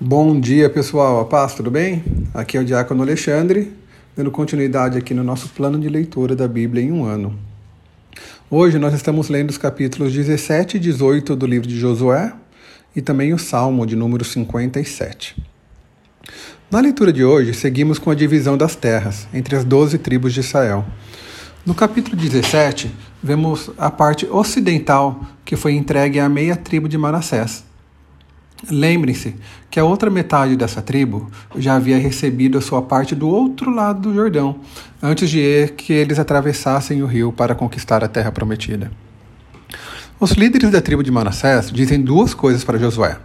Bom dia, pessoal. A paz, tudo bem? Aqui é o Diácono Alexandre, dando continuidade aqui no nosso plano de leitura da Bíblia em um ano. Hoje nós estamos lendo os capítulos 17 e 18 do livro de Josué e também o Salmo de número 57. Na leitura de hoje, seguimos com a divisão das terras entre as doze tribos de Israel. No capítulo 17, vemos a parte ocidental que foi entregue à meia tribo de Manassés Lembrem-se que a outra metade dessa tribo já havia recebido a sua parte do outro lado do Jordão, antes de que eles atravessassem o rio para conquistar a terra prometida. Os líderes da tribo de Manassés dizem duas coisas para Josué.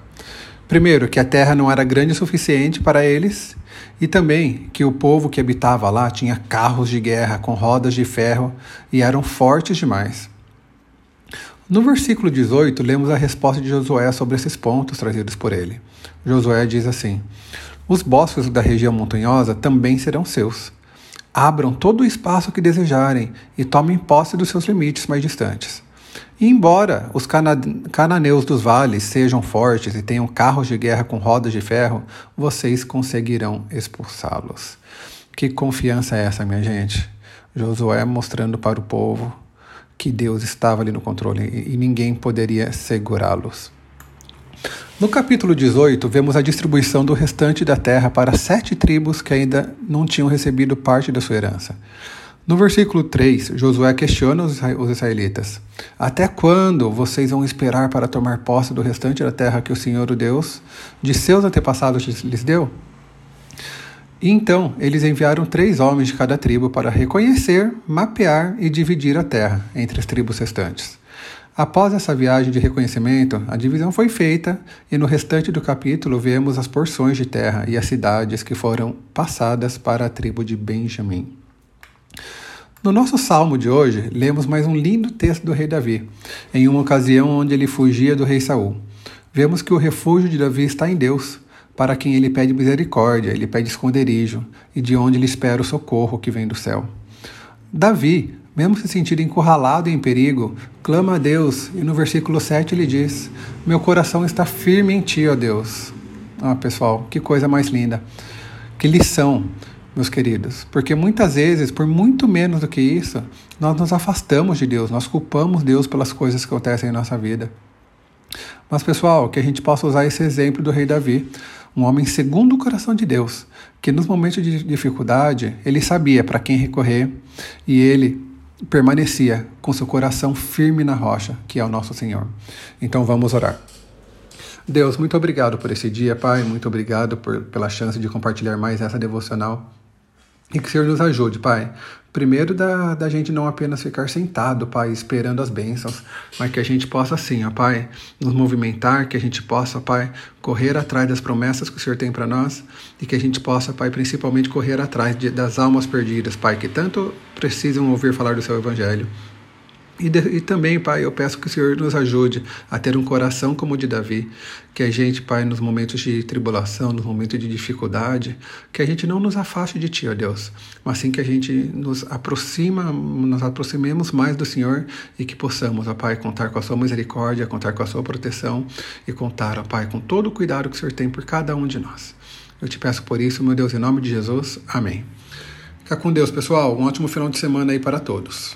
Primeiro, que a terra não era grande o suficiente para eles, e também que o povo que habitava lá tinha carros de guerra com rodas de ferro e eram fortes demais. No versículo 18, lemos a resposta de Josué sobre esses pontos trazidos por ele. Josué diz assim: Os bosques da região montanhosa também serão seus. Abram todo o espaço que desejarem e tomem posse dos seus limites mais distantes. E embora os cana cananeus dos vales sejam fortes e tenham carros de guerra com rodas de ferro, vocês conseguirão expulsá-los. Que confiança é essa, minha gente? Josué mostrando para o povo que Deus estava ali no controle e ninguém poderia segurá-los. No capítulo 18, vemos a distribuição do restante da terra para sete tribos que ainda não tinham recebido parte da sua herança. No versículo 3, Josué questiona os israelitas: Até quando vocês vão esperar para tomar posse do restante da terra que o Senhor, o Deus de seus antepassados, lhes deu? E então eles enviaram três homens de cada tribo para reconhecer, mapear e dividir a terra entre as tribos restantes. Após essa viagem de reconhecimento, a divisão foi feita e no restante do capítulo vemos as porções de terra e as cidades que foram passadas para a tribo de Benjamim. No nosso salmo de hoje, lemos mais um lindo texto do rei Davi, em uma ocasião onde ele fugia do rei Saul. Vemos que o refúgio de Davi está em Deus para quem ele pede misericórdia, ele pede esconderijo, e de onde ele espera o socorro que vem do céu. Davi, mesmo se sentindo encurralado e em perigo, clama a Deus, e no versículo 7 ele diz: Meu coração está firme em ti, ó Deus. Ah, pessoal, que coisa mais linda. Que lição, meus queridos. Porque muitas vezes, por muito menos do que isso, nós nos afastamos de Deus, nós culpamos Deus pelas coisas que acontecem em nossa vida. Mas, pessoal, que a gente possa usar esse exemplo do rei Davi um homem segundo o coração de Deus, que nos momentos de dificuldade ele sabia para quem recorrer e ele permanecia com seu coração firme na rocha, que é o nosso Senhor. Então vamos orar. Deus, muito obrigado por esse dia, Pai, muito obrigado por, pela chance de compartilhar mais essa devocional. E que o Senhor nos ajude, Pai. Primeiro, da, da gente não apenas ficar sentado, Pai, esperando as bênçãos, mas que a gente possa, sim, ó Pai, nos movimentar, que a gente possa, Pai, correr atrás das promessas que o Senhor tem para nós e que a gente possa, Pai, principalmente correr atrás de, das almas perdidas, Pai, que tanto precisam ouvir falar do Seu Evangelho. E, de, e, também, Pai, eu peço que o Senhor nos ajude a ter um coração como o de Davi, que a gente, Pai, nos momentos de tribulação, nos momentos de dificuldade, que a gente não nos afaste de Ti, ó Deus, mas sim que a gente nos aproxima, nos aproximemos mais do Senhor e que possamos, ó Pai, contar com a Sua misericórdia, contar com a Sua proteção e contar, ó Pai, com todo o cuidado que o Senhor tem por cada um de nós. Eu te peço por isso, meu Deus, em nome de Jesus. Amém. Fica com Deus, pessoal. Um ótimo final de semana aí para todos.